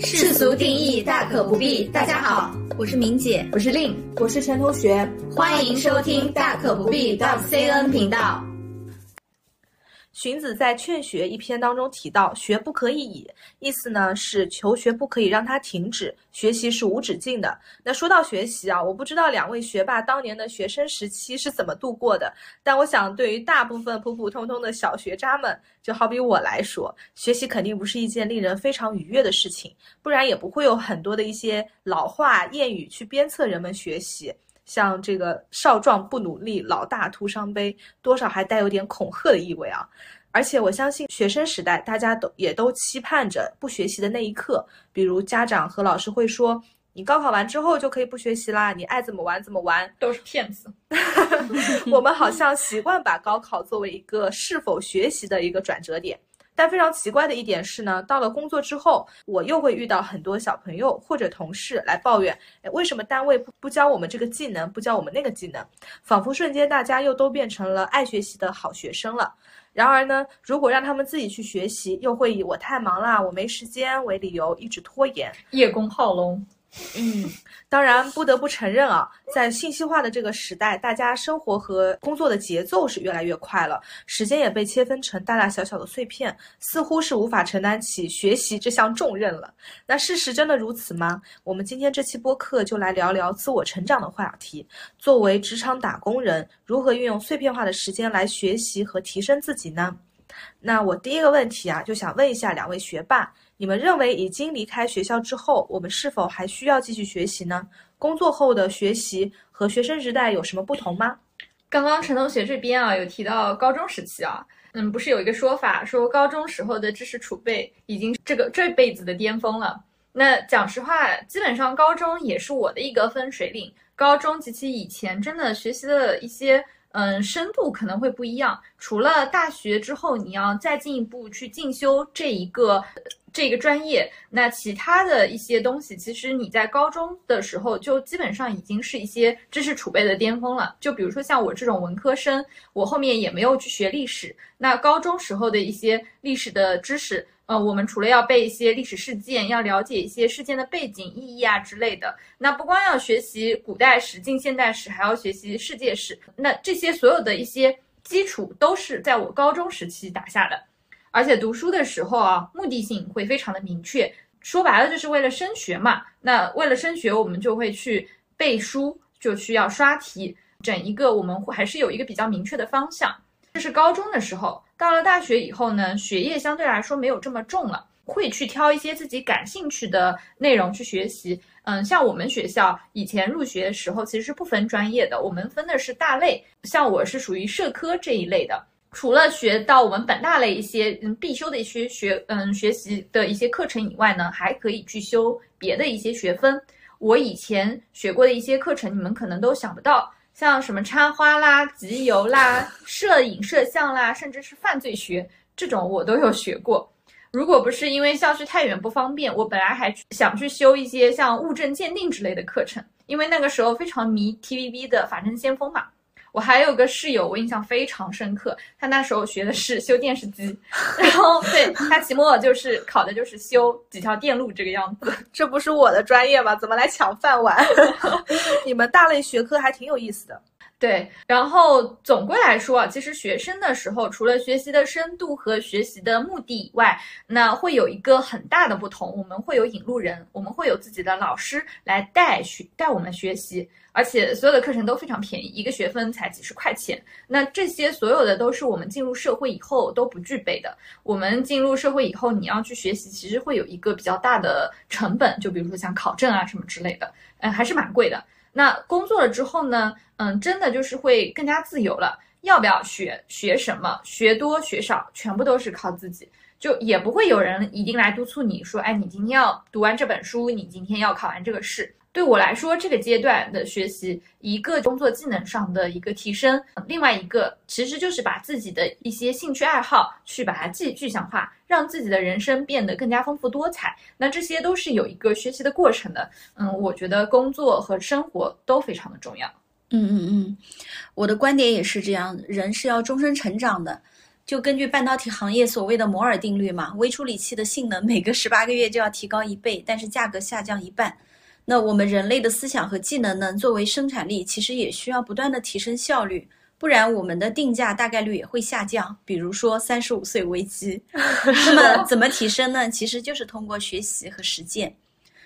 世俗定义大可不必。大家好，我是明姐，我是令，我是陈同学，欢迎收听大可不必 .cn 频道。荀子在《劝学》一篇当中提到：“学不可以已”，意思呢是求学不可以让它停止，学习是无止境的。那说到学习啊，我不知道两位学霸当年的学生时期是怎么度过的，但我想对于大部分普普通通的小学渣们，就好比我来说，学习肯定不是一件令人非常愉悦的事情，不然也不会有很多的一些老话谚语去鞭策人们学习。像这个少壮不努力，老大徒伤悲，多少还带有点恐吓的意味啊！而且我相信，学生时代大家都也都期盼着不学习的那一刻，比如家长和老师会说：“你高考完之后就可以不学习啦，你爱怎么玩怎么玩。”都是骗子。我们好像习惯把高考作为一个是否学习的一个转折点。但非常奇怪的一点是呢，到了工作之后，我又会遇到很多小朋友或者同事来抱怨，哎，为什么单位不不教我们这个技能，不教我们那个技能？仿佛瞬间大家又都变成了爱学习的好学生了。然而呢，如果让他们自己去学习，又会以我太忙啦，我没时间为理由，一直拖延，叶公好龙。嗯，当然不得不承认啊，在信息化的这个时代，大家生活和工作的节奏是越来越快了，时间也被切分成大大小小的碎片，似乎是无法承担起学习这项重任了。那事实真的如此吗？我们今天这期播客就来聊聊自我成长的话题。作为职场打工人，如何运用碎片化的时间来学习和提升自己呢？那我第一个问题啊，就想问一下两位学霸。你们认为已经离开学校之后，我们是否还需要继续学习呢？工作后的学习和学生时代有什么不同吗？刚刚陈同学这边啊，有提到高中时期啊，嗯，不是有一个说法说高中时候的知识储备已经这个这辈子的巅峰了。那讲实话，基本上高中也是我的一个分水岭。高中及其以前，真的学习的一些。嗯，深度可能会不一样。除了大学之后你要再进一步去进修这一个这个专业，那其他的一些东西，其实你在高中的时候就基本上已经是一些知识储备的巅峰了。就比如说像我这种文科生，我后面也没有去学历史，那高中时候的一些历史的知识。呃，我们除了要背一些历史事件，要了解一些事件的背景意义啊之类的。那不光要学习古代史、近现代史，还要学习世界史。那这些所有的一些基础都是在我高中时期打下的。而且读书的时候啊，目的性会非常的明确，说白了就是为了升学嘛。那为了升学，我们就会去背书，就需要刷题，整一个我们会还是有一个比较明确的方向。这是高中的时候。到了大学以后呢，学业相对来说没有这么重了，会去挑一些自己感兴趣的内容去学习。嗯，像我们学校以前入学的时候其实是不分专业的，我们分的是大类。像我是属于社科这一类的，除了学到我们本大类一些嗯必修的一些学嗯学习的一些课程以外呢，还可以去修别的一些学分。我以前学过的一些课程，你们可能都想不到。像什么插花啦、集邮啦、摄影摄像啦，甚至是犯罪学这种，我都有学过。如果不是因为校区太远不方便，我本来还想去修一些像物证鉴定之类的课程，因为那个时候非常迷 TVB 的《法证先锋》嘛。我还有个室友，我印象非常深刻。他那时候学的是修电视机，然后对他期末就是考的就是修几条电路这个样子。这不是我的专业吗？怎么来抢饭碗？你们大类学科还挺有意思的。对，然后总归来说啊，其实学生的时候，除了学习的深度和学习的目的以外，那会有一个很大的不同。我们会有引路人，我们会有自己的老师来带学带我们学习，而且所有的课程都非常便宜，一个学分才几十块钱。那这些所有的都是我们进入社会以后都不具备的。我们进入社会以后，你要去学习，其实会有一个比较大的成本，就比如说像考证啊什么之类的，嗯，还是蛮贵的。那工作了之后呢？嗯，真的就是会更加自由了。要不要学，学什么，学多学少，全部都是靠自己，就也不会有人一定来督促你说，哎，你今天要读完这本书，你今天要考完这个试。对我来说，这个阶段的学习，一个工作技能上的一个提升，另外一个其实就是把自己的一些兴趣爱好去把它具具象化，让自己的人生变得更加丰富多彩。那这些都是有一个学习的过程的。嗯，我觉得工作和生活都非常的重要。嗯嗯嗯，我的观点也是这样，人是要终身成长的。就根据半导体行业所谓的摩尔定律嘛，微处理器的性能每隔十八个月就要提高一倍，但是价格下降一半。那我们人类的思想和技能呢，作为生产力，其实也需要不断的提升效率，不然我们的定价大概率也会下降。比如说三十五岁危机，那么怎么提升呢？其实就是通过学习和实践。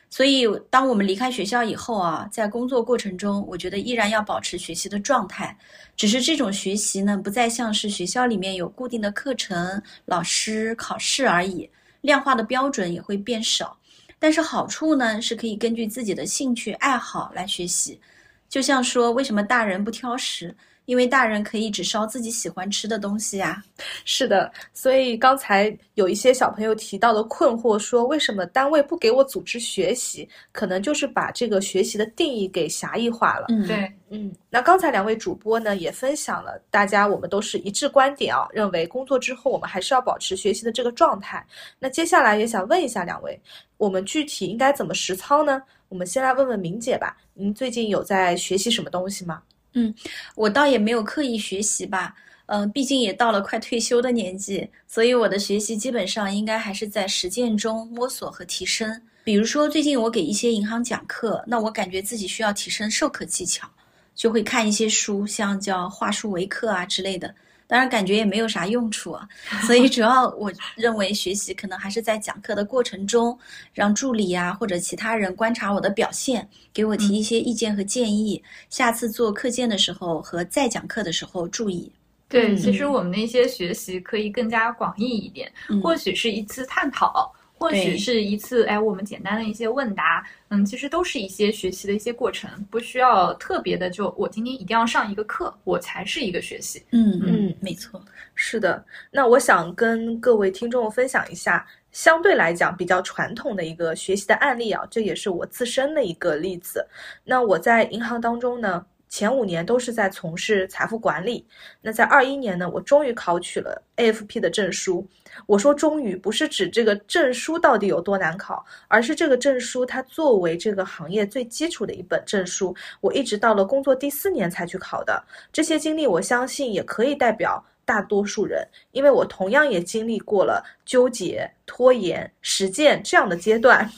所以，当我们离开学校以后啊，在工作过程中，我觉得依然要保持学习的状态，只是这种学习呢，不再像是学校里面有固定的课程、老师、考试而已，量化的标准也会变少。但是好处呢，是可以根据自己的兴趣爱好来学习。就像说，为什么大人不挑食？因为大人可以只烧自己喜欢吃的东西呀。是的，所以刚才有一些小朋友提到的困惑，说为什么单位不给我组织学习？可能就是把这个学习的定义给狭义化了。嗯，对，嗯。那刚才两位主播呢，也分享了大家我们都是一致观点啊，认为工作之后我们还是要保持学习的这个状态。那接下来也想问一下两位，我们具体应该怎么实操呢？我们先来问问明姐吧，您最近有在学习什么东西吗？嗯，我倒也没有刻意学习吧，嗯，毕竟也到了快退休的年纪，所以我的学习基本上应该还是在实践中摸索和提升。比如说，最近我给一些银行讲课，那我感觉自己需要提升授课技巧，就会看一些书，像叫话术为课啊之类的。当然，感觉也没有啥用处啊，所以主要我认为学习可能还是在讲课的过程中，让助理啊或者其他人观察我的表现，给我提一些意见和建议，下次做课件的时候和再讲课的时候注意。对，其实我们的一些学习可以更加广义一点，或许是一次探讨。或许是一次，哎，我们简单的一些问答，嗯，其实都是一些学习的一些过程，不需要特别的，就我今天一定要上一个课，我才是一个学习。嗯嗯，没错，是的。那我想跟各位听众分享一下，相对来讲比较传统的一个学习的案例啊，这也是我自身的一个例子。那我在银行当中呢。前五年都是在从事财富管理，那在二一年呢，我终于考取了 AFP 的证书。我说终于不是指这个证书到底有多难考，而是这个证书它作为这个行业最基础的一本证书，我一直到了工作第四年才去考的。这些经历，我相信也可以代表。大多数人，因为我同样也经历过了纠结、拖延、实践这样的阶段。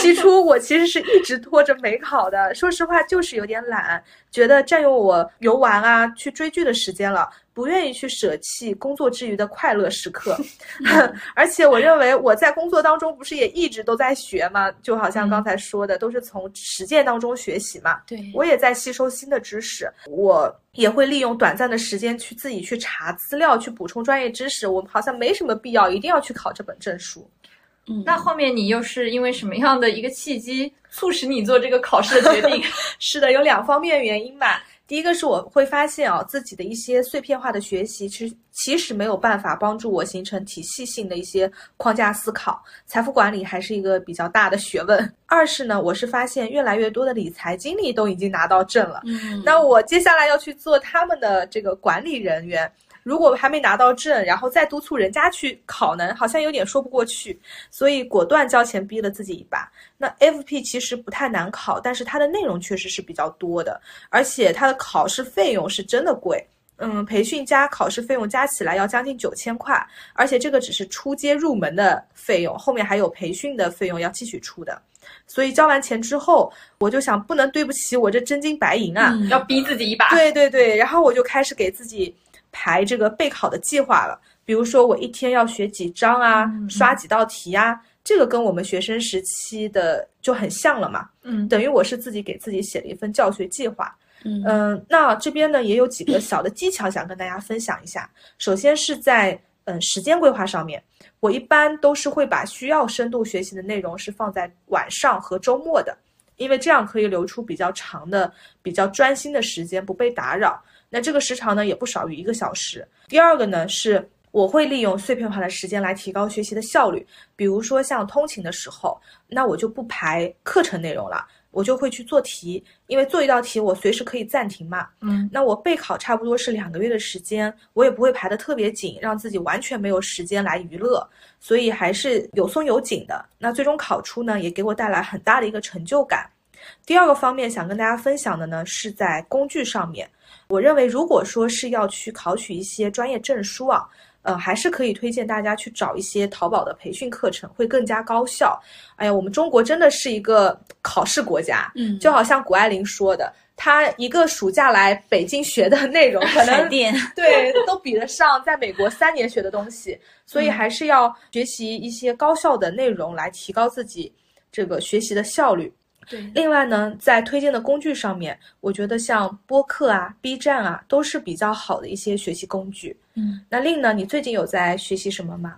起初 我其实是一直拖着没考的，说实话就是有点懒，觉得占用我游玩啊、去追剧的时间了。不愿意去舍弃工作之余的快乐时刻 而且我认为我在工作当中不是也一直都在学吗？就好像刚才说的，都是从实践当中学习嘛。对，我也在吸收新的知识，我也会利用短暂的时间去自己去查资料，去补充专业知识。我好像没什么必要一定要去考这本证书。嗯，那后面你又是因为什么样的一个契机促使你做这个考试的决定？是的，有两方面原因吧。第一个是我会发现啊，自己的一些碎片化的学习，其实其实没有办法帮助我形成体系性的一些框架思考。财富管理还是一个比较大的学问。二是呢，我是发现越来越多的理财经理都已经拿到证了，那我接下来要去做他们的这个管理人员。如果还没拿到证，然后再督促人家去考呢，好像有点说不过去，所以果断交钱逼了自己一把。那 FP 其实不太难考，但是它的内容确实是比较多的，而且它的考试费用是真的贵。嗯，培训加考试费用加起来要将近九千块，而且这个只是初阶入门的费用，后面还有培训的费用要继续出的。所以交完钱之后，我就想不能对不起我这真金白银啊，要逼自己一把。对对对，然后我就开始给自己。排这个备考的计划了，比如说我一天要学几章啊，刷几道题啊，这个跟我们学生时期的就很像了嘛。嗯，等于我是自己给自己写了一份教学计划。嗯，那这边呢也有几个小的技巧想跟大家分享一下。首先是在嗯时间规划上面，我一般都是会把需要深度学习的内容是放在晚上和周末的，因为这样可以留出比较长的、比较专心的时间，不被打扰。那这个时长呢也不少于一个小时。第二个呢是我会利用碎片化的时间来提高学习的效率，比如说像通勤的时候，那我就不排课程内容了，我就会去做题，因为做一道题我随时可以暂停嘛。嗯，那我备考差不多是两个月的时间，我也不会排得特别紧，让自己完全没有时间来娱乐，所以还是有松有紧的。那最终考出呢也给我带来很大的一个成就感。第二个方面想跟大家分享的呢是在工具上面。我认为，如果说是要去考取一些专业证书啊，呃，还是可以推荐大家去找一些淘宝的培训课程，会更加高效。哎呀，我们中国真的是一个考试国家，嗯，就好像谷爱凌说的，她一个暑假来北京学的内容，可能，对都比得上在美国三年学的东西，所嗯以还是要学习一些高效的内容来提高自己这个学习的效率。对，另外呢，在推荐的工具上面，我觉得像播客啊、B 站啊，都是比较好的一些学习工具。嗯，那令呢，你最近有在学习什么吗？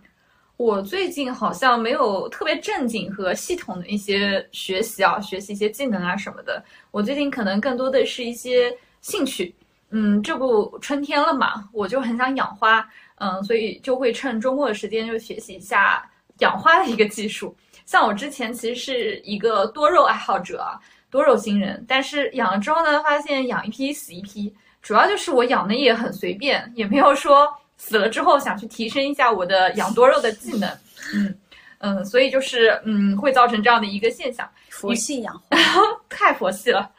我最近好像没有特别正经和系统的一些学习啊，学习一些技能啊什么的。我最近可能更多的是一些兴趣。嗯，这不春天了嘛，我就很想养花，嗯，所以就会趁周末的时间就学习一下养花的一个技术。像我之前其实是一个多肉爱好者啊，多肉新人，但是养了之后呢，发现养一批死一批，主要就是我养的也很随便，也没有说死了之后想去提升一下我的养多肉的技能，嗯嗯，所以就是嗯会造成这样的一个现象，佛系养活，太佛系了。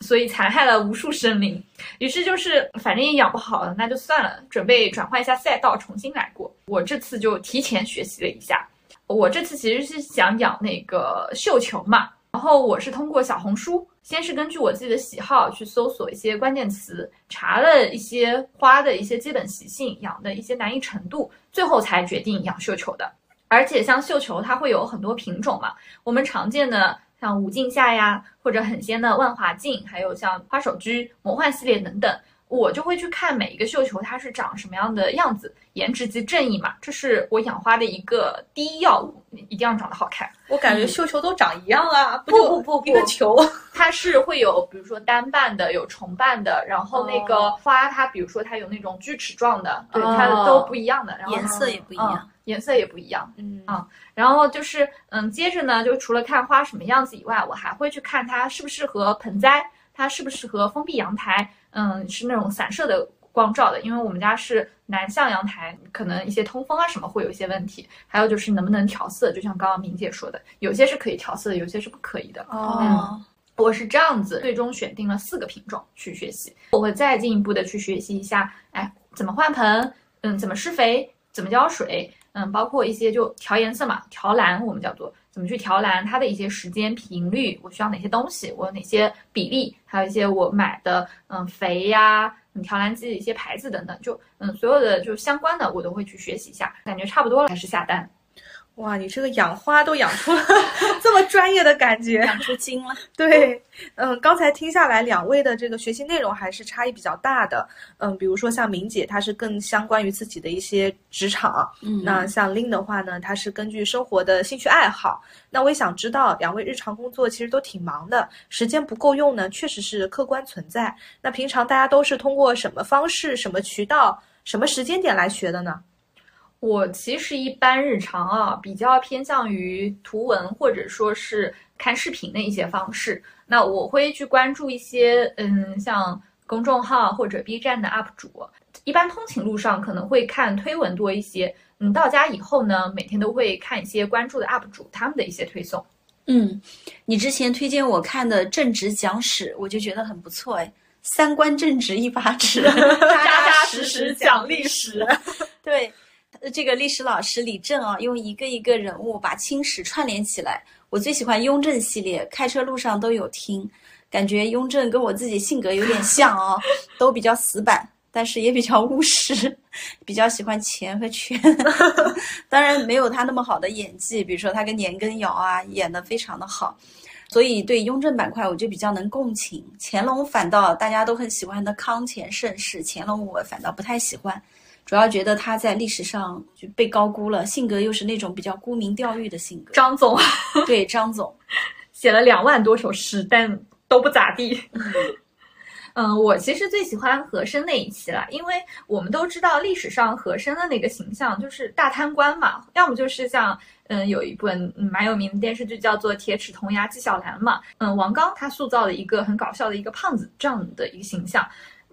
所以残害了无数生灵，于是就是反正也养不好了，那就算了，准备转换一下赛道，重新来过。我这次就提前学习了一下，我这次其实是想养那个绣球嘛，然后我是通过小红书，先是根据我自己的喜好去搜索一些关键词，查了一些花的一些基本习性、养的一些难易程度，最后才决定养绣球的。而且像绣球，它会有很多品种嘛，我们常见的像无尽夏呀，或者很仙的万华镜，还有像花手居、魔幻系列等等。我就会去看每一个绣球它是长什么样的样子，颜值即正义嘛，这是我养花的一个第一要务，一定要长得好看。我感觉嗯绣球都长一样啊，不不不不一个球。它是会有，比如说单瓣的，有重瓣的，然后那个哦花它，比如说它有那种锯齿状的，对，哦它都不一样的，然后颜色也不一嗯样。颜色也不一样。嗯啊然后就是，嗯，接着呢，就除了看花什么样子以外，我还会去看它适不适合盆栽，它适不适合封闭阳台，嗯，是那种散射的光照的，因为我们家是南向阳台，可能一些通风啊什么会有一些问题。还有就是能不能调色，就像刚刚明姐说的，有些是可以调色的，有些是不可以的。哦，我是这样子，最终选定了四个品种去学习。我会再进一步的去学习一下，哎，怎么换盆，嗯，怎么施肥，怎么浇水，嗯，包括一些就调颜色嘛，调蓝我们叫做怎么去调蓝，它的一些时间频率，我需要哪些东西，我有哪些比例，还有一些我买的嗯肥呀、嗯调蓝剂的一些牌子等等，就嗯所有的就相关的我都会去学习一下，感觉差不多了，开始下单。哇，你这个养花都养出了 这么专业的感觉。养出精了。对，嗯，刚才听下来，两位的这个学习内容还是差异比较大的。嗯，比如说像明姐，她是更相关于自己的一些职场；嗯，那像 Lin 的话呢，她是根据生活的兴趣爱好。那我也想知道，两位日常工作其实都挺忙的，时间不够用呢，确实是客观存在。那平常大家都是通过什么方式、什么渠道、什么时间点来学的呢？我其实一般日常啊，比较偏向于图文或者说是看视频的一些方式。那我会去关注一些，嗯，像公众号或者 B 站的 UP 主。一般通勤路上可能会看推文多一些。嗯，到家以后呢，每天都会看一些关注的 UP 主他们的一些推送。嗯，你之前推荐我看的正直讲史，我就觉得很不错哎，三观正直一把尺，扎扎实实讲历史。对，呃这个历史老师李正啊，用一个一个人物把清史串联起来。我最喜欢雍正系列，开车路上都有听，感觉雍正跟我自己性格有点像哦，都比较死板。但是也比较务实，比较喜欢钱和权，当然没有他那么好的演技。比如说他跟年羹尧啊演得非常的好，所以对雍正板块我就比较能共情。乾隆反倒大家都很喜欢的康乾盛世，乾隆我反倒不太喜欢，主要觉得他在历史上就被高估了，性格又是那种比较沽名钓誉的性格。张总对张总 写了两万多首诗，但都不咋地。嗯，我其实最喜欢和珅那一期了，因为我们都知道历史上和珅的那个形象就是大贪官嘛，要么就是像嗯有一部嗯蛮有名的电视剧叫做《铁齿铜牙纪晓岚》嘛，嗯王刚他塑造了一个很搞笑的一个胖子这样的一个形象，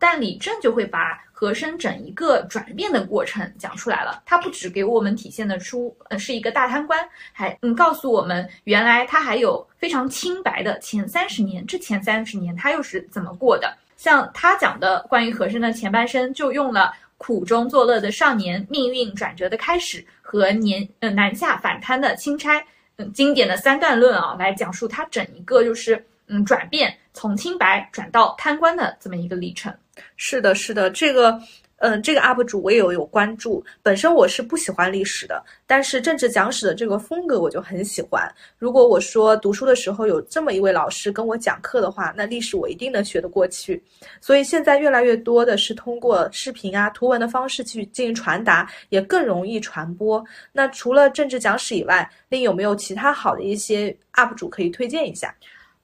但李正就会把和珅整一个转变的过程讲出来了，他不只给我们体现的出呃是一个大贪官，还嗯告诉我们原来他还有非常清白的前三十年，这前三十年他又是怎么过的。像他讲的关于和珅的前半生，就用了苦中作乐的少年命运转折的开始和年呃南下反贪的钦差，嗯，经典的三段论啊，来讲述他整一个就是嗯转变从清白转到贪官的这么一个历程。是的，是的，这个。嗯，这个 UP 主我也有有关注。本身我是不喜欢历史的，但是政治讲史的这个风格我就很喜欢。如果我说读书的时候有这么一位老师跟我讲课的话，那历史我一定能学得过去。所以现在越来越多的是通过视频啊、图文的方式去进行传达，也更容易传播。那除了政治讲史以外，另有没有其他好的一些 UP 主可以推荐一下？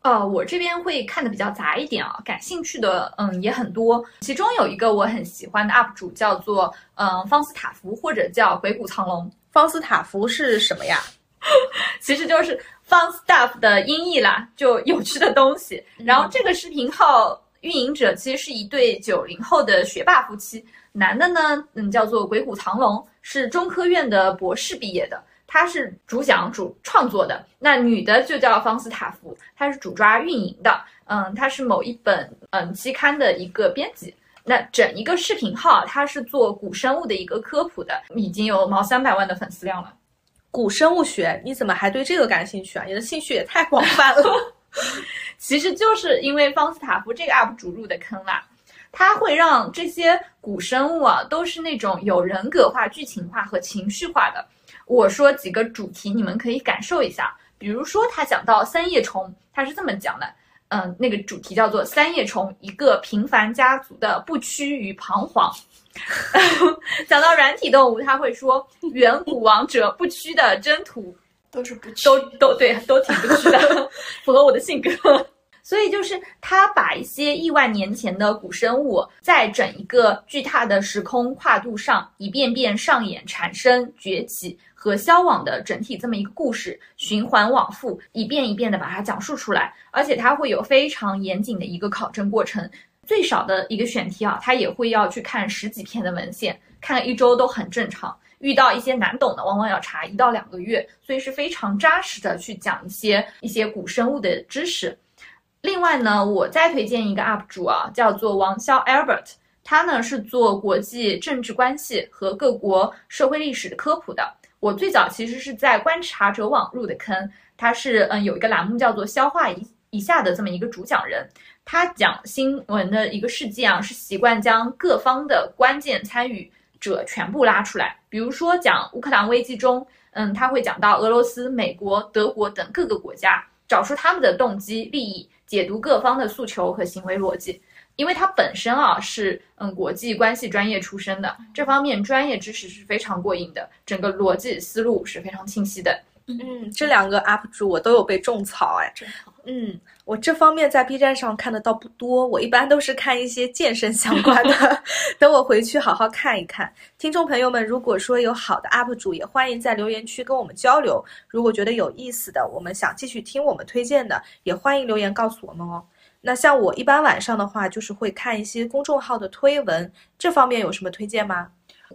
呃，我这边会看的比较杂一点啊，感兴趣的嗯也很多。其中有一个我很喜欢的 UP 主叫做嗯方斯塔夫，或者叫鬼谷藏龙。方斯塔夫是什么呀？其实就是 fun stuff 的音译啦，就有趣的东西。然后这个视频号运营者其实是一对九零后的学霸夫妻，男的呢嗯叫做鬼谷藏龙，是中科院的博士毕业的。他是主讲主创作的，那女的就叫方斯塔夫，她是主抓运营的，嗯，她是某一本嗯期刊的一个编辑。那整一个视频号，它是做古生物的一个科普的，已经有毛三百万的粉丝量了。古生物学，你怎么还对这个感兴趣啊？你的兴趣也太广泛了。其实就是因为方斯塔夫这个 UP 主入的坑啦，他会让这些古生物啊，都是那种有人格化、剧情化和情绪化的。我说几个主题，你们可以感受一下。比如说，他讲到三叶虫，他是这么讲的，嗯，那个主题叫做三叶虫，一个平凡家族的不屈与彷徨。讲到软体动物，他会说远古王者不屈的征途，都是不屈，都都对，都挺不屈的，符合我的性格。所以就是他把一些亿万年前的古生物，在整一个巨大的时空跨度上，一遍遍上演产生、崛起。和消亡的整体这么一个故事，循环往复，一遍一遍的把它讲述出来，而且它会有非常严谨的一个考证过程。最少的一个选题啊，它也会要去看十几篇的文献，看了一周都很正常。遇到一些难懂的，往往要查一到两个月，所以是非常扎实的去讲一些一些古生物的知识。另外呢，我再推荐一个 UP 主啊，叫做王潇 Albert，他呢是做国际政治关系和各国社会历史的科普的。我最早其实是在观察者网入的坑，他是嗯有一个栏目叫做“消化一一下”的这么一个主讲人，他讲新闻的一个事件啊，是习惯将各方的关键参与者全部拉出来，比如说讲乌克兰危机中，嗯，他会讲到俄罗斯、美国、德国等各个国家，找出他们的动机、利益，解读各方的诉求和行为逻辑。因为他本身啊是嗯国际关系专业出身的，这方面专业知识是非常过硬的，整个逻辑思路是非常清晰的。嗯，这两个 UP 主我都有被种草哎，真好。嗯，我这方面在 B 站上看的倒不多，我一般都是看一些健身相关的。等我回去好好看一看。听众朋友们，如果说有好的 UP 主，也欢迎在留言区跟我们交流。如果觉得有意思的，我们想继续听我们推荐的，也欢迎留言告诉我们哦。那像我一般晚上的话，就是会看一些公众号的推文，这方面有什么推荐吗？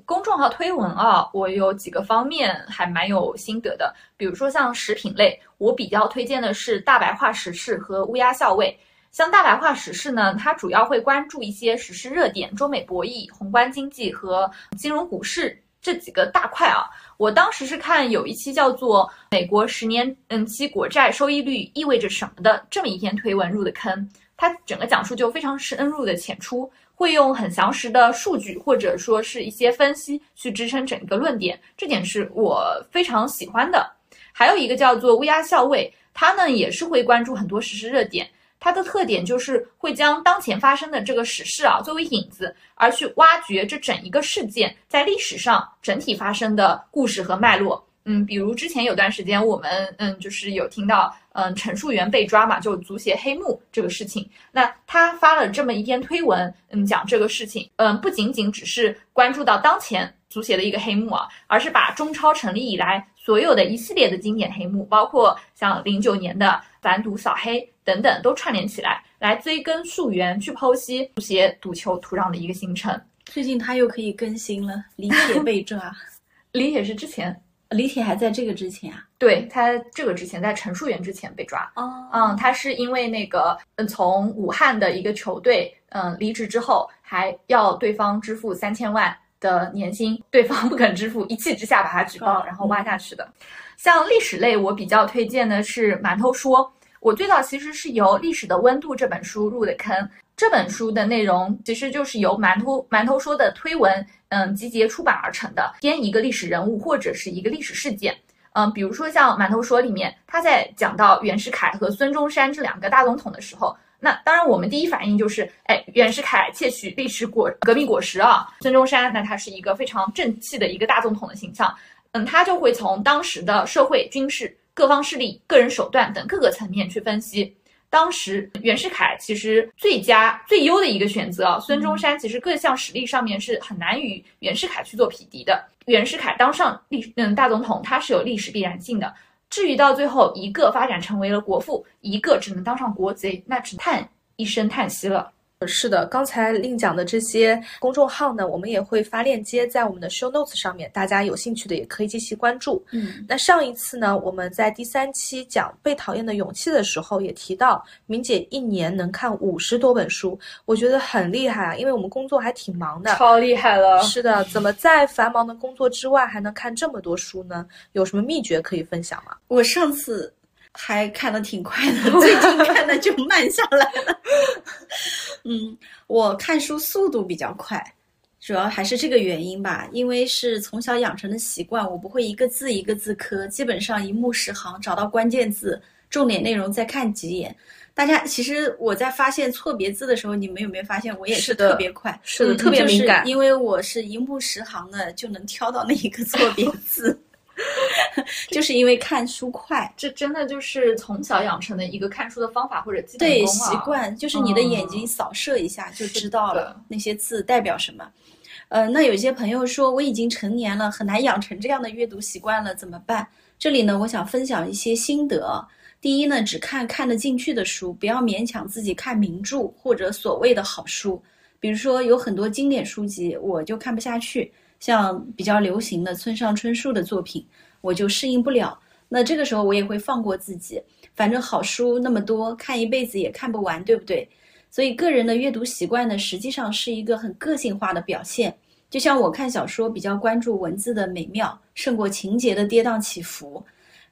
公众号推文啊，我有几个方面还蛮有心得的，比如说像食品类，我比较推荐的是大白话时事和乌鸦校尉。像大白话时事呢，它主要会关注一些时事热点、中美博弈、宏观经济和金融股市这几个大块啊。我当时是看有一期叫做《美国十年嗯期国债收益率意味着什么》的这么一篇推文入的坑，它整个讲述就非常深入的浅出，会用很详实的数据或者说是一些分析去支撑整个论点，这点是我非常喜欢的。还有一个叫做乌鸦校尉，他呢也是会关注很多实时热点。它的特点就是会将当前发生的这个史事啊作为引子，而去挖掘这整一个事件在历史上整体发生的故事和脉络。嗯，比如之前有段时间我们嗯就是有听到嗯陈述员被抓嘛，就足协黑幕这个事情。那他发了这么一篇推文，嗯讲这个事情，嗯不仅仅只是关注到当前足协的一个黑幕啊，而是把中超成立以来所有的一系列的经典黑幕，包括像零九年的反赌扫黑。等等都串联起来，来追根溯源，去剖析足协赌球土壤的一个形成。最近他又可以更新了，李铁被抓，李铁是之前，李铁还在这个之前啊？对他这个之前，在陈述员之前被抓。哦，嗯，他是因为那个，嗯，从武汉的一个球队，嗯，离职之后，还要对方支付三千万。的年薪，对方不肯支付，一气之下把他举报，然后挖下去的。像历史类，我比较推荐的是《馒头说》。我最早其实是由《历史的温度》这本书入的坑。这本书的内容其实就是由馒头馒头说的推文，嗯，集结出版而成的，编一个历史人物或者是一个历史事件。嗯，比如说像馒头说里面，他在讲到袁世凯和孙中山这两个大总统的时候，那当然我们第一反应就是，哎，袁世凯窃取历史果革命果实啊，孙中山那他是一个非常正气的一个大总统的形象。嗯，他就会从当时的社会、军事、各方势力、个人手段等各个层面去分析。当时袁世凯其实最佳最优的一个选择，孙中山其实各项实力上面是很难与袁世凯去做匹敌的。袁世凯当上历嗯大总统，他是有历史必然性的。至于到最后一个发展成为了国父，一个只能当上国贼，那只叹一声叹息了。是的，刚才令讲的这些公众号呢，我们也会发链接在我们的 show notes 上面，大家有兴趣的也可以继续关注。嗯，那上一次呢，我们在第三期讲被讨厌的勇气的时候，也提到明姐一年能看五十多本书，我觉得很厉害啊，因为我们工作还挺忙的，超厉害了。是的，怎么在繁忙的工作之外还能看这么多书呢？有什么秘诀可以分享吗？我上次。还看的挺快的，最近 看的就慢下来了。嗯，我看书速度比较快，主要还是这个原因吧。因为是从小养成的习惯，我不会一个字一个字磕，基本上一目十行，找到关键字、重点内容再看几眼。大家其实我在发现错别字的时候，你们有没有发现我也是特别快？是的，特别敏感，因为我是一目十行的，就能挑到那一个错别 字。就是因为看书快，这真的就是从小养成的一个看书的方法或者基本功对习惯，就是你的眼睛扫射一下就知道了那些字代表什么。呃，那有些朋友说我已经成年了，很难养成这样的阅读习惯了，怎么办？这里呢，我想分享一些心得。第一呢，只看看得进去的书，不要勉强自己看名著或者所谓的好书。比如说有很多经典书籍，我就看不下去。像比较流行的村上春树的作品，我就适应不了。那这个时候我也会放过自己，反正好书那么多，看一辈子也看不完，对不对？所以个人的阅读习惯呢，实际上是一个很个性化的表现。就像我看小说比较关注文字的美妙，胜过情节的跌宕起伏；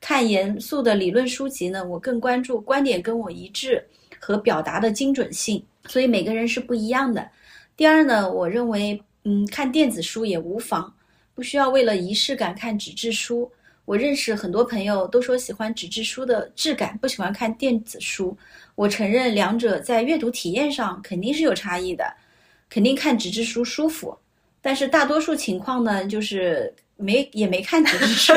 看严肃的理论书籍呢，我更关注观点跟我一致和表达的精准性。所以每个人是不一样的。第二呢，我认为。嗯，看电子书也无妨，不需要为了仪式感看纸质书。我认识很多朋友都说喜欢纸质书的质感，不喜欢看电子书。我承认两者在阅读体验上肯定是有差异的，肯定看纸质书舒服。但是大多数情况呢，就是没也没看纸质书，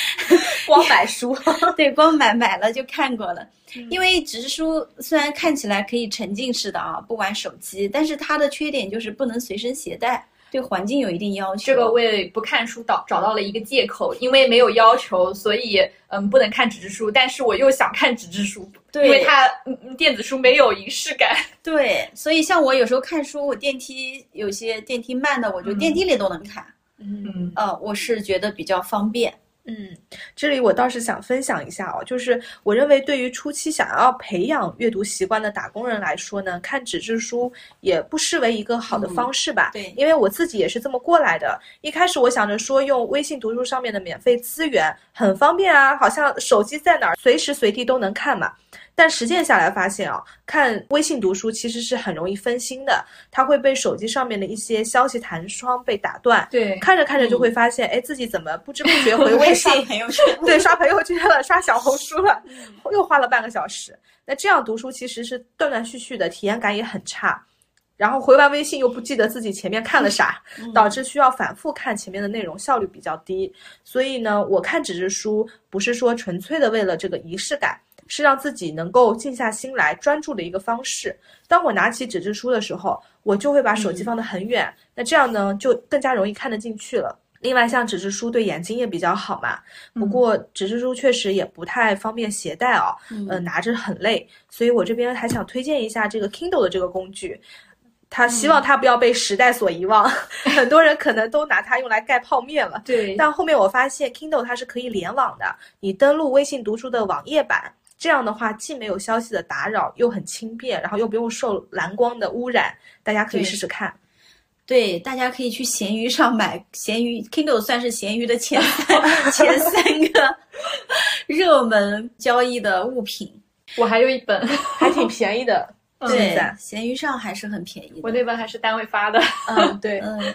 光买书。对，光买买了就看过了。因为纸质书虽然看起来可以沉浸式的啊，不玩手机，但是它的缺点就是不能随身携带，对环境有一定要求。这个为不看书找找到了一个借口，因为没有要求，所以嗯不能看纸质书。但是我又想看纸质书，因为它电子书没有仪式感。对，所以像我有时候看书，我电梯有些电梯慢的，我就电梯里都能看。嗯，呃，我是觉得比较方便。嗯，这里我倒是想分享一下哦，就是我认为对于初期想要培养阅读习惯的打工人来说呢，看纸质书也不失为一个好的方式吧。对，因为我自己也是这么过来的。一开始我想着说用微信读书上面的免费资源很方便啊，好像手机在哪儿随时随地都能看嘛。但实践下来发现啊，看微信读书其实是很容易分心的，它会被手机上面的一些消息弹窗被打断。对，看着看着就会发现，哎，自己怎么不知不觉回微信？对，刷朋友圈了，刷小红书了，又花了半个小时。那这样读书其实是断断续续的，体验感也很差。然后回完微信又不记得自己前面看了啥，导致需要反复看前面的内容，效率比较低。所以呢，我看纸质书不是说纯粹的为了这个仪式感。是让自己能够静下心来专注的一个方式。当我拿起纸质书的时候，我就会把手机放得很远，那这样呢就更加容易看得进去了。另外，像纸质书对眼睛也比较好嘛。不过纸质书确实也不太方便携带哦，嗯，拿着很累。所以我这边还想推荐一下这个 Kindle 的这个工具，他希望它不要被时代所遗忘。很多人可能都拿它用来盖泡面了。对。但后面我发现 Kindle 它是可以联网的，你登录微信读书的网页版。这样的话，既没有消息的打扰，又很轻便，然后又不用受蓝光的污染，大家可以试试看。对，大家可以去闲鱼上买，闲鱼 Kindle 算是闲鱼的前三 前三个热门交易的物品。我还有一本，还挺便宜的。对现在，闲鱼上还是很便宜的。我那本还是单位发的。嗯，对，嗯，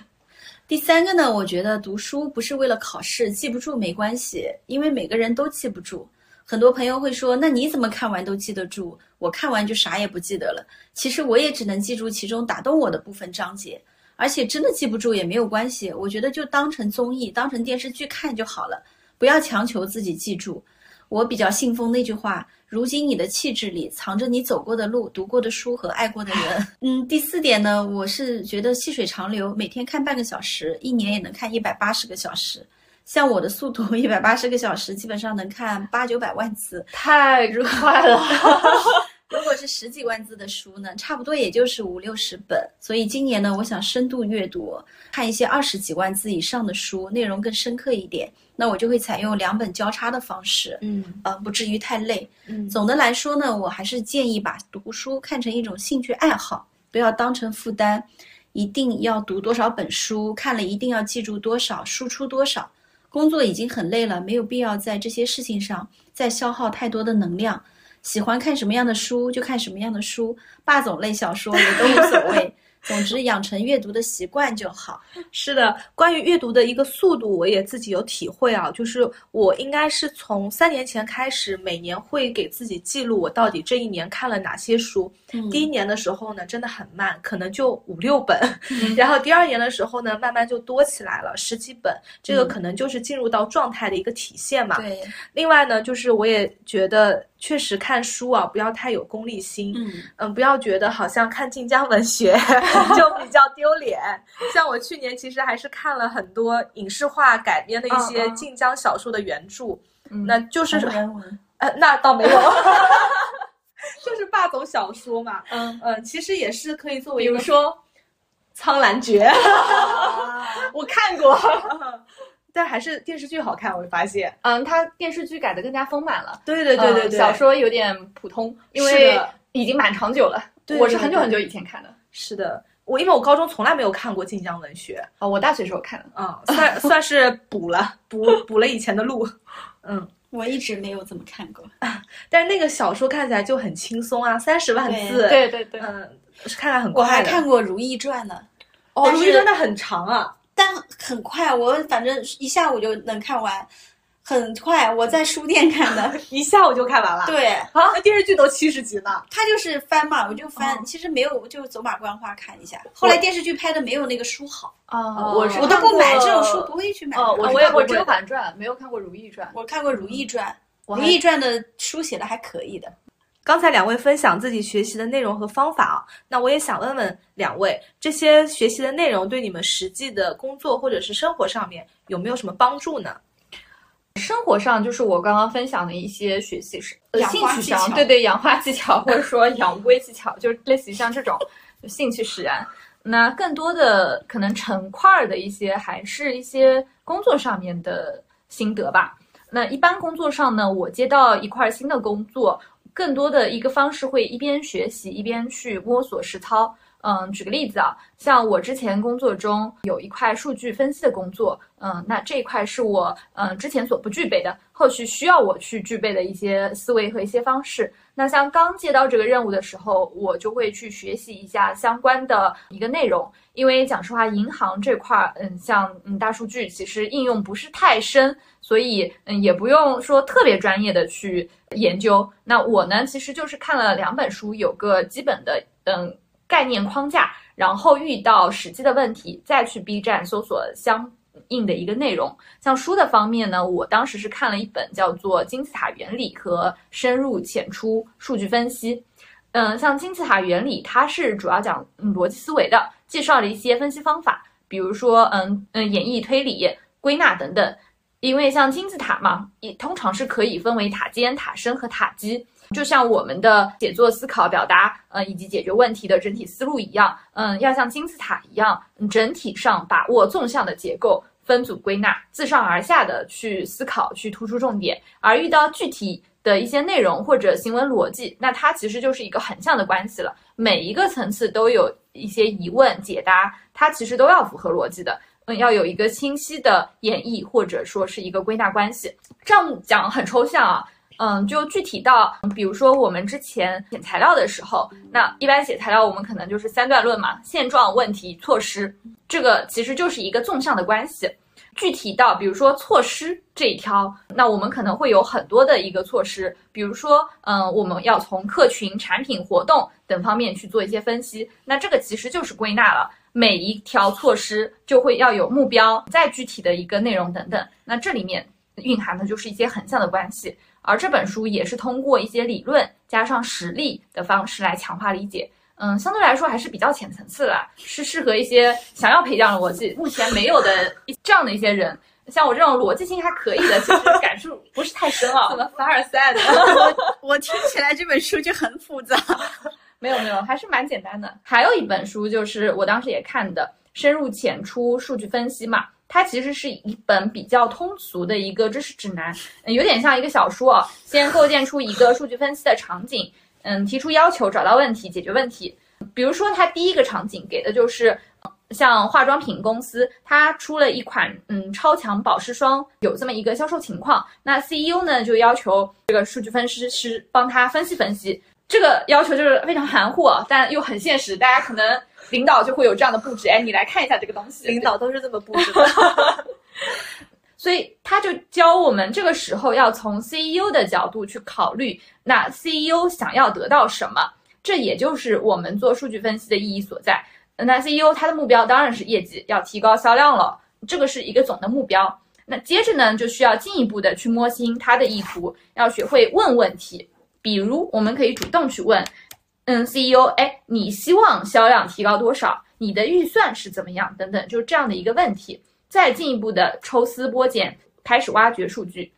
第三个呢，我觉得读书不是为了考试，记不住没关系，因为每个人都记不住。很多朋友会说，那你怎么看完都记得住？我看完就啥也不记得了。其实我也只能记住其中打动我的部分章节，而且真的记不住也没有关系，我觉得就当成综艺、当成电视剧看就好了，不要强求自己记住。我比较信奉那句话：如今你的气质里藏着你走过的路、读过的书和爱过的人。嗯，第四点呢，我是觉得细水长流，每天看半个小时，一年也能看一百八十个小时。像我的速度，一百八十个小时，基本上能看八九百万字。太快了，如果是十几万字的书呢，差不多也就是五六十本。所以今年呢，我想深度阅读，看一些二十几万字以上的书，内容更深刻一点。那我就会采用两本交叉的方式，嗯呃，不至于太累。嗯总的来说呢，我还是建议把读书看成一种兴趣爱好，不要当成负担。一定要读多少本书，看了一定要记住多少，输出多少。工作已经很累了，没有必要在这些事情上再消耗太多的能量。喜欢看什么样的书就看什么样的书，霸总类小说也都无所谓。总之，养成阅读的习惯就好。是的，关于阅读的一个速度，我也自己有体会啊。就是我应该是从三年前开始，每年会给自己记录我到底这一年看了哪些书。嗯第一年的时候呢，真的很慢，可能就五六本，然后第二年的时候呢，慢慢就多起来了，十几本。这个嗯可能就是进入到状态的一个体现嘛。对，另外呢，就是我也觉得，确实看书啊，不要太有功利心。嗯，嗯，不要觉得好像看晋江文学 就比较丢脸。像我去年其实还是看了很多影视化改编的一些晋江小说的原著，嗯那就是同人文。呃，那倒没有，就是霸总小说嘛。嗯，嗯，其实也是可以作为比如说，苍兰诀，啊我看过，但还是电视剧好看，我会发现。嗯，它电视剧改的更加丰满了，对对对对对，嗯小说有点普通，因为已经蛮长久了。对对对我是很久很久以前看的，是的。我因为我高中从来没有看过晋江文学，哦，我大学时候看的。嗯，算算是补了补补了以前的路，嗯。我一直没有怎么看过。但是那个小说看起来就很轻松啊，三十万字，对对对，嗯，是看来很我还。看过《如懿传》呢，哦，如懿传》它很长啊，但很快，我反正一下午就能看完，很快。我在书店看的。一下午就看完了。对，啊，那电视剧都七十集呢。他就是翻嘛，我就翻，哦其实没有，就走马观花看一下。后来电视剧拍的没有那个书好，啊，我是我都看不买这种书，不会去买的。哦，我也不会的甄嬛传》，没有看过《如懿传》。我看过《如懿传》，如懿传》的书写的还可以的。刚才两位分享自己学习的内容和方法啊，那我也想问问两位，这些学习的内容对你们实际的工作或者是生活上面有没有什么帮助呢？生活上就是我刚刚分享的一些学习是呃兴趣上，对对，养花技巧或者说养乌龟技巧，就是类似于像这种兴趣使然。那更多的可能成块儿的一些，还是一些工作上面的心得吧。那一般工作上呢，我接到一块新的工作，更多的一个方式会一边学习一边去摸索实操。嗯，举个例子啊，像我之前工作中有一块数据分析的工作，嗯，那这一块是我嗯之前所不具备的，后续需要我去具备的一些思维和一些方式。那像刚接到这个任务的时候，我就会去学习一下相关的一个内容，因为讲实话，银行这块儿，嗯，像嗯大数据其实应用不是太深，所以嗯也不用说特别专业的去研究。那我呢，其实就是看了两本书，有个基本的嗯概念框架，然后遇到实际的问题，再去 B 站搜索相应的一个内容。像书的方面呢，我当时是看了一本叫做《金字塔原理和深入浅出数据分析》。嗯，像金字塔原理，它是主要讲逻辑思维的，介绍了一些分析方法，比如说嗯嗯演绎推理、归纳等等。因为像金字塔嘛，也通常是可以分为塔尖、塔身和塔基。就像我们的写作、思考、表达，呃，以及解决问题的整体思路一样，嗯，要像金字塔一样，整体上把握纵向的结构，分组归纳，自上而下的去思考，去突出重点。而遇到具体的一些内容或者行为逻辑，那它其实就是一个横向的关系了。每一个层次都有一些疑问解答，它其实都要符合逻辑的。嗯，要有一个清晰的演绎，或者说是一个归纳关系。这样讲很抽象啊。嗯，就具体到，比如说我们之前写材料的时候，那一般写材料我们可能就是三段论嘛，现状、问题、措施，这个其实就是一个纵向的关系。具体到比如说措施这一条，那我们可能会有很多的一个措施，比如说，嗯，我们要从客群、产品、活动等方面去做一些分析，那这个其实就是归纳了每一条措施就会要有目标，再具体的一个内容等等，那这里面蕴含的就是一些横向的关系，而这本书也是通过一些理论加上实例的方式来强化理解。嗯，相对来说还是比较浅层次的，是适合一些想要培养逻辑、目前没有的这样的一些人。像我这种逻辑性还可以的，其实感受不是太深啊。怎么凡尔赛的？我我听起来这本书就很复杂。没有没有，还是蛮简单的。还有一本书就是我当时也看的《深入浅出数据分析》嘛，它其实是一本比较通俗的一个知识指南，有点像一个小说啊。先构建出一个数据分析的场景。嗯，提出要求，找到问题，解决问题。比如说，它第一个场景给的就是像化妆品公司，它出了一款嗯超强保湿霜，有这么一个销售情况。那 CEO 呢就要求这个数据分析师帮他分析分析。这个要求就是非常含糊，但又很现实。大家可能领导就会有这样的布置，哎，你来看一下这个东西。领导都是这么布置的。所以他就教我们，这个时候要从 CEO 的角度去考虑，那 CEO 想要得到什么？这也就是我们做数据分析的意义所在。那 CEO 他的目标当然是业绩，要提高销量了，这个是一个总的目标。那接着呢，就需要进一步的去摸清他的意图，要学会问问题。比如，我们可以主动去问，嗯，CEO，哎，你希望销量提高多少？你的预算是怎么样？等等，就是这样的一个问题。再进一步的抽丝剥茧，开始挖掘数据。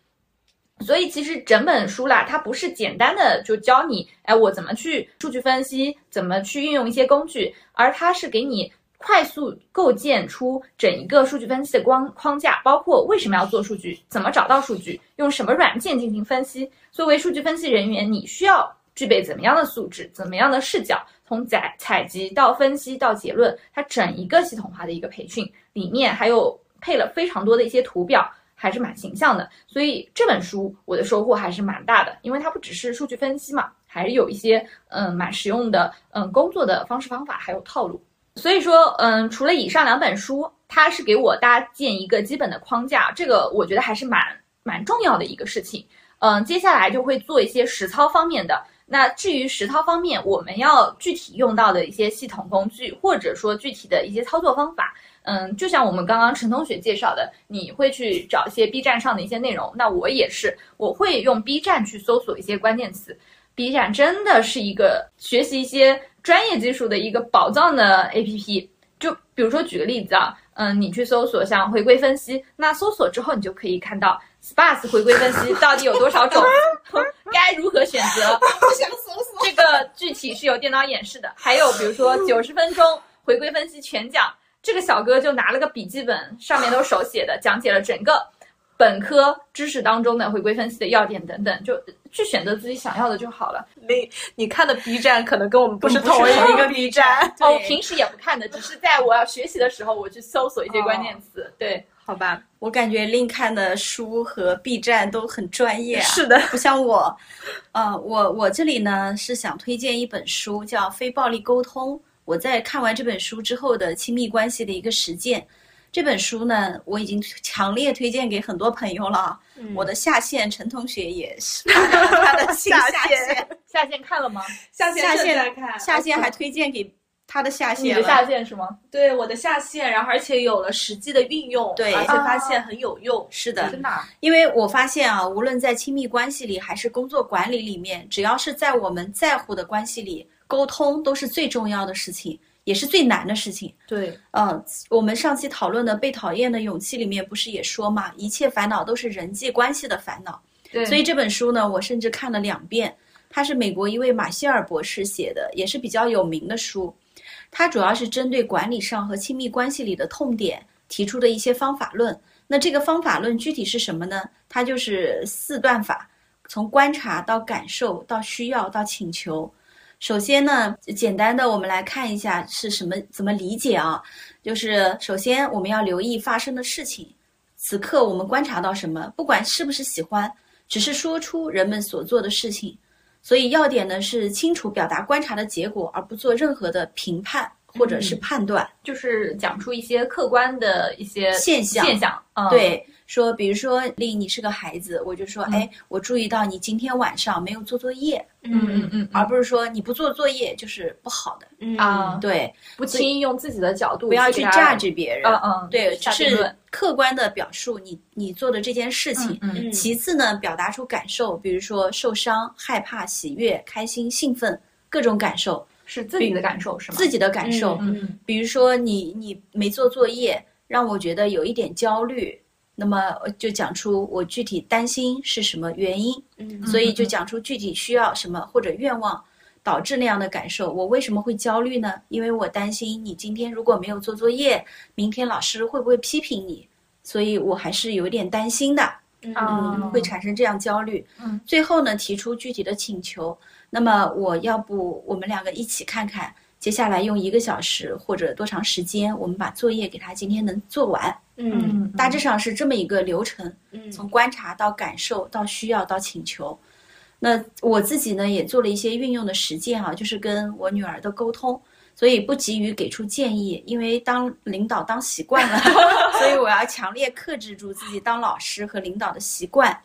所以其实整本书啦，它不是简单的就教你，哎，我怎么去数据分析，怎么去运用一些工具，而它是给你快速构建出整一个数据分析的框框架，包括为什么要做数据，怎么找到数据，用什么软件进行分析。作为数据分析人员，你需要具备怎么样的素质，怎么样的视角？从采采集到分析到结论，它整一个系统化的一个培训里面还有。配了非常多的一些图表，还是蛮形象的，所以这本书我的收获还是蛮大的，因为它不只是数据分析嘛，还是有一些嗯蛮实用的嗯工作的方式方法还有套路。所以说嗯，除了以上两本书，它是给我搭建一个基本的框架，这个我觉得还是蛮蛮重要的一个事情。嗯，接下来就会做一些实操方面的。那至于实操方面，我们要具体用到的一些系统工具，或者说具体的一些操作方法。嗯，就像我们刚刚陈同学介绍的，你会去找一些 B 站上的一些内容，那我也是，我会用 B 站去搜索一些关键词。B 站真的是一个学习一些专业技术的一个宝藏的 APP。就比如说举个例子啊，嗯，你去搜索像回归分析，那搜索之后你就可以看到 Sparse 回归分析到底有多少种，该如何选择。不想搜索。这个具体是有电脑演示的。还有比如说九十分钟回归分析全讲。这个小哥就拿了个笔记本，上面都是手写的，讲解了整个本科知识当中的回归分析的要点等等，就去选择自己想要的就好了。你你看的 B 站可能跟我们不是同一个 B 站，哦，平时也不看的，只是在我要学习的时候，我去搜索一些关键词。对，好吧，我感觉另看的书和 B 站都很专业，是的，不像我。呃，我我这里呢是想推荐一本书，叫《非暴力沟通》。我在看完这本书之后的亲密关系的一个实践，这本书呢，我已经强烈推荐给很多朋友了。我的下线陈同学也是 他的下线，下线看了吗？下线下线来看，下线还推荐给他的下线。你的下线是吗？对，我的下线，然后而且有了实际的运用，对，而且发现很有用。是的，真的。因为我发现啊，无论在亲密关系里还是工作管理里面，只要是在我们在乎的关系里。沟通都是最重要的事情，也是最难的事情。对，嗯，我们上期讨论的《被讨厌的勇气》里面不是也说嘛，一切烦恼都是人际关系的烦恼。对，所以这本书呢，我甚至看了两遍。它是美国一位马歇尔博士写的，也是比较有名的书。它主要是针对管理上和亲密关系里的痛点提出的一些方法论。那这个方法论具体是什么呢？它就是四段法。从观察到感受到需要到请求。首先呢，简单的我们来看一下是什么怎么理解啊？就是首先我们要留意发生的事情，此刻我们观察到什么，不管是不是喜欢，只是说出人们所做的事情。所以要点呢是清楚表达观察的结果，而不做任何的评判或者是判断，就是讲出一些客观的一些现象。现象。嗯、对，说比如说令你是个孩子，我就说，嗯哎，我注意到你今天晚上没有做作业，嗯嗯嗯而不是说你不做作业就是不好的。嗯啊，对，不轻易用自己的角度不要去 judge 别人。嗯嗯，对，只是客观的表述你你做的这件事情。嗯嗯嗯其次呢，表达出感受，比如说受伤、害怕、喜悦、开心、兴奋，各种感受，是自己的感受是吗？自己的感受。嗯嗯比如说你你没做作业，让我觉得有一点焦虑，那么呃就讲出我具体担心是什么原因，嗯所以就讲出具体需要什么或者愿望导致那样的感受。我为什么会焦虑呢？因为我担心你今天如果没有做作业，明天老师会不会批评你？所以我还是有点担心的。啊嗯，会产生这样焦虑。嗯，最后呢，提出具体的请求。那么我要不我们两个一起看看，接下来用一个小时或者多长时间，我们把作业给他今天能做完。嗯嗯，大致上是这么一个流程，嗯从观察到感受到需要到请求。那我自己呢也做了一些运用的实践啊，就是跟我女儿的沟通，所以不急于给出建议，因为当领导当习惯了，所以我要强烈克制住自己当老师和领导的习惯，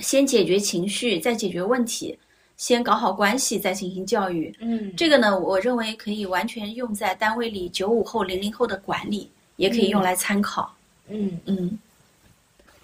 先解决情绪，再解决问题，先搞好关系，再进行教育。嗯这个呢，我认为可以完全用在单位里九五后、零零后的管理，也可以用来参考。嗯。嗯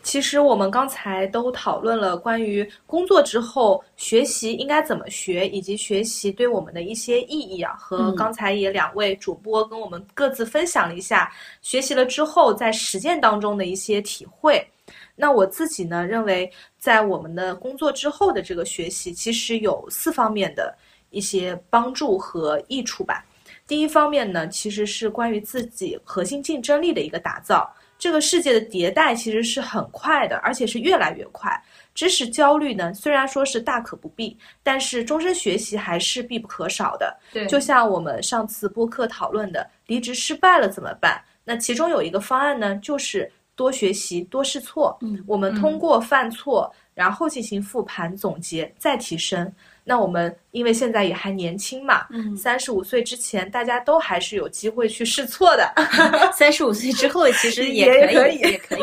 其实我们刚才都讨论了关于工作之后学习应该怎么学，以及学习对我们的一些意义啊。和嗯刚才也两位主播跟我们各自分享了一下学习了之后在实践当中的一些体会。那我自己呢，认为在我们的工作之后的这个学习，其实有四方面的一些帮助和益处吧。第一方面呢，其实是关于自己核心竞争力的一个打造。这个世界的迭代其实是很快的，而且是越来越快。知识焦虑呢，虽然说是大可不必，但是终身学习还是必不可少的。对，就像我们上次播客讨论的，离职失败了怎么办？那其中有一个方案呢，就是多学习、多试错。嗯我们通过犯错，然后进行复盘、总结，再提升。那我们因为现在也还年轻嘛，嗯，三十五岁之前，大家都还是有机会去试错的。三十五岁之后其实也可可以也可以，也可以。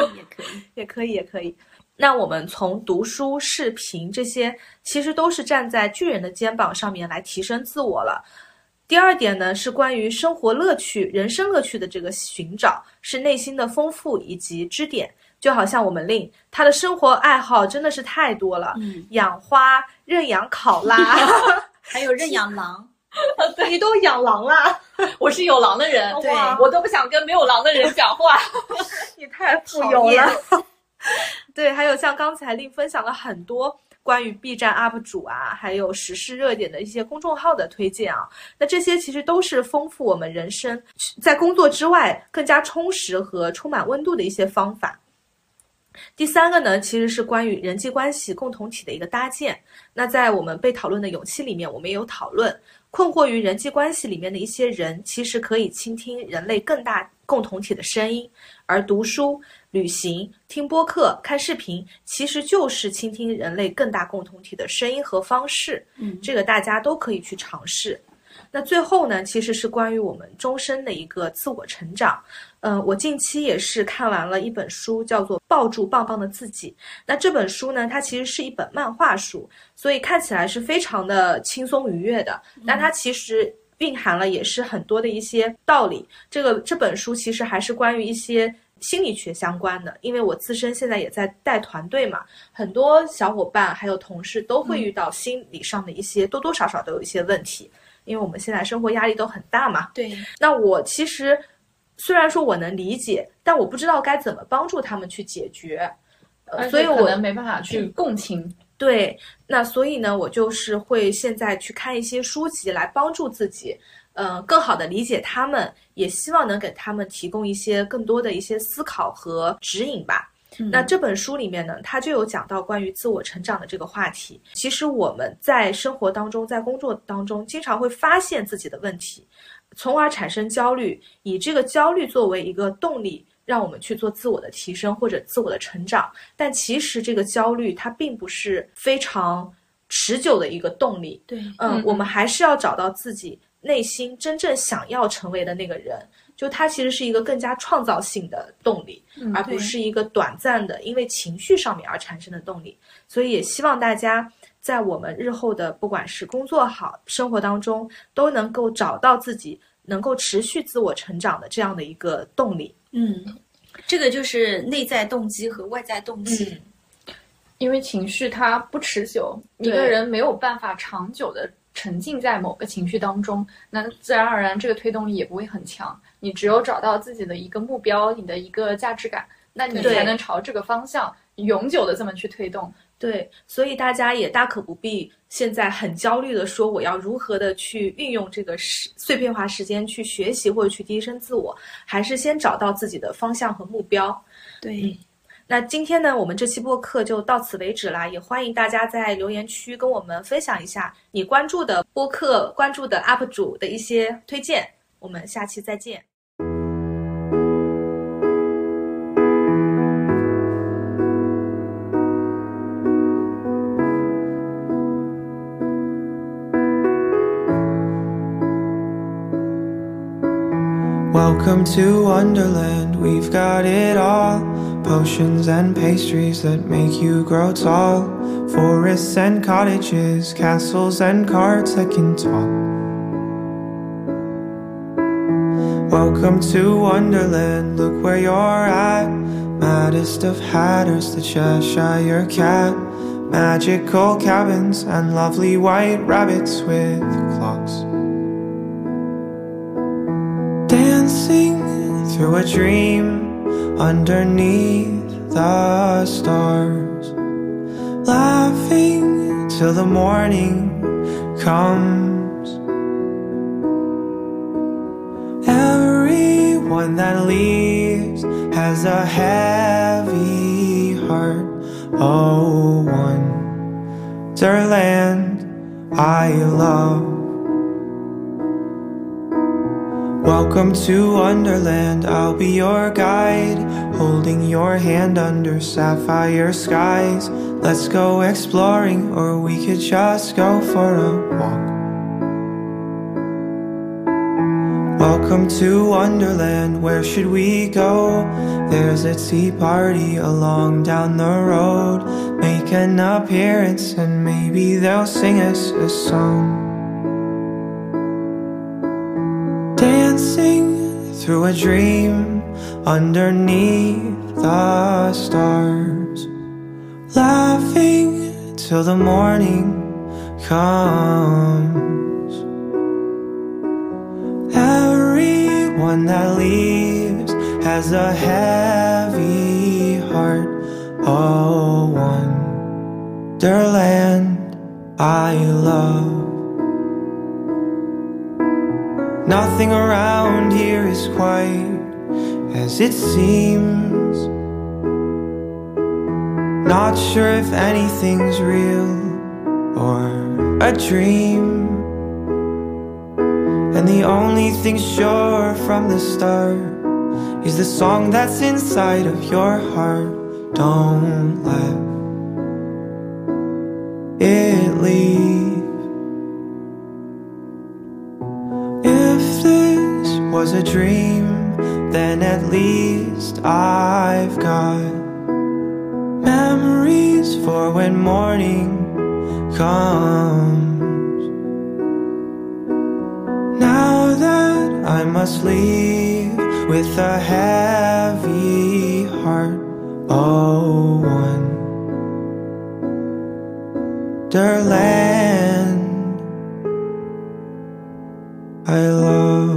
也可以，也可以。那我们从读书、视频这些，其实都是站在巨人的肩膀上面来提升自我了。第二点呢，是关于生活乐趣、人生乐趣的这个寻找，是内心的丰富以及支点。就好像我们令他的生活爱好真的是太多了，嗯，养花、认养考拉，还有认养狼，你都养狼啦，我是有狼的人，对我都不想跟没有狼的人讲话。你太富有了。对，还有像刚才令分享了很多关于 B 站 UP 主啊，还有时事热点的一些公众号的推荐啊，那这些其实都是丰富我们人生在工作之外更加充实和充满温度的一些方法。第三个呢，其实是关于人际关系共同体的一个搭建。那在我们被讨论的勇气里面，我们也有讨论，困惑于人际关系里面的一些人，其实可以倾听人类更大共同体的声音，而读书、旅行、听播客、看视频，其实就是倾听人类更大共同体的声音和方式。嗯，这个大家都可以去尝试。那最后呢，其实是关于我们终身的一个自我成长。嗯、我近期也是看完了一本书，叫做《抱住棒棒的自己》。那这本书呢，它其实是一本漫画书，所以看起来是非常的轻松愉悦的。但它其实蕴含了也是很多的一些道理。这个这本书其实还是关于一些心理学相关的，因为我自身现在也在带团队嘛，很多小伙伴还有同事都会遇到心理上的一些多多少少都有一些问题，因为我们现在生活压力都很大嘛。对，那我其实虽然说我能理解，但我不知道该怎么帮助他们去解决，呃，所以我可能没办法去共情。对，那所以呢，我就是会现在去看一些书籍来帮助自己，呃，更好的理解他们，也希望能给他们提供一些更多的一些思考和指引吧。嗯那这本书里面呢，它就有讲到关于自我成长的这个话题。其实我们在生活当中，在工作当中，经常会发现自己的问题，从而产生焦虑，以这个焦虑作为一个动力，让我们去做自我的提升或者自我的成长。但其实这个焦虑它并不是非常持久的一个动力。对，嗯嗯，我们还是要找到自己内心真正想要成为的那个人。就它其实是一个更加创造性的动力，嗯而不是一个短暂的因为情绪上面而产生的动力。所以也希望大家在我们日后的不管是工作好、生活当中，都能够找到自己能够持续自我成长的这样的一个动力。嗯，这个就是内在动机和外在动机。嗯因为情绪它不持久，一个人没有办法长久的沉浸在某个情绪当中，那自然而然这个推动力也不会很强。你只有找到自己的一个目标，你的一个价值感，那你才能朝这个方向永久的这么去推动。对，所以大家也大可不必现在很焦虑的说我要如何的去运用这个时碎片化时间去学习或者去提升自我，还是先找到自己的方向和目标。对，那今天呢，我们这期播客就到此为止啦，也欢迎大家在留言区跟我们分享一下你关注的播客、关注的 UP 主的一些推荐。我们下期再见。Welcome to Wonderland, we've got it all. Potions and pastries that make you grow tall. Forests and cottages, castles and carts that can talk. Welcome to Wonderland, look where you're at. Maddest of hatters, the Cheshire cat. Magical cabins and lovely white rabbits with clocks. Dancing through a dream underneath the stars. Laughing till the morning comes. Everyone that leaves has a heavy heart. Oh, Wonderland I love. Welcome to Wonderland, I'll be your guide, holding your hand under sapphire skies. Let's go exploring, or we could just go for a walk. Welcome to Wonderland, where should we go? There's a tea party along down the road. Make an appearance, and maybe they'll sing us a song. Through a dream underneath the stars. Laughing till the morning comes. Everyone that leaves has a heavy heart. Oh, Wonderland I love. Nothing around here is quite as it seems. Not sure if anything's real or a dream. And the only thing sure from the start is the song that's inside of your heart. Don't let it leave. Was a dream, then at least I've got memories for when morning comes. Now that I must leave with a heavy heart, oh, Wonderland. I love.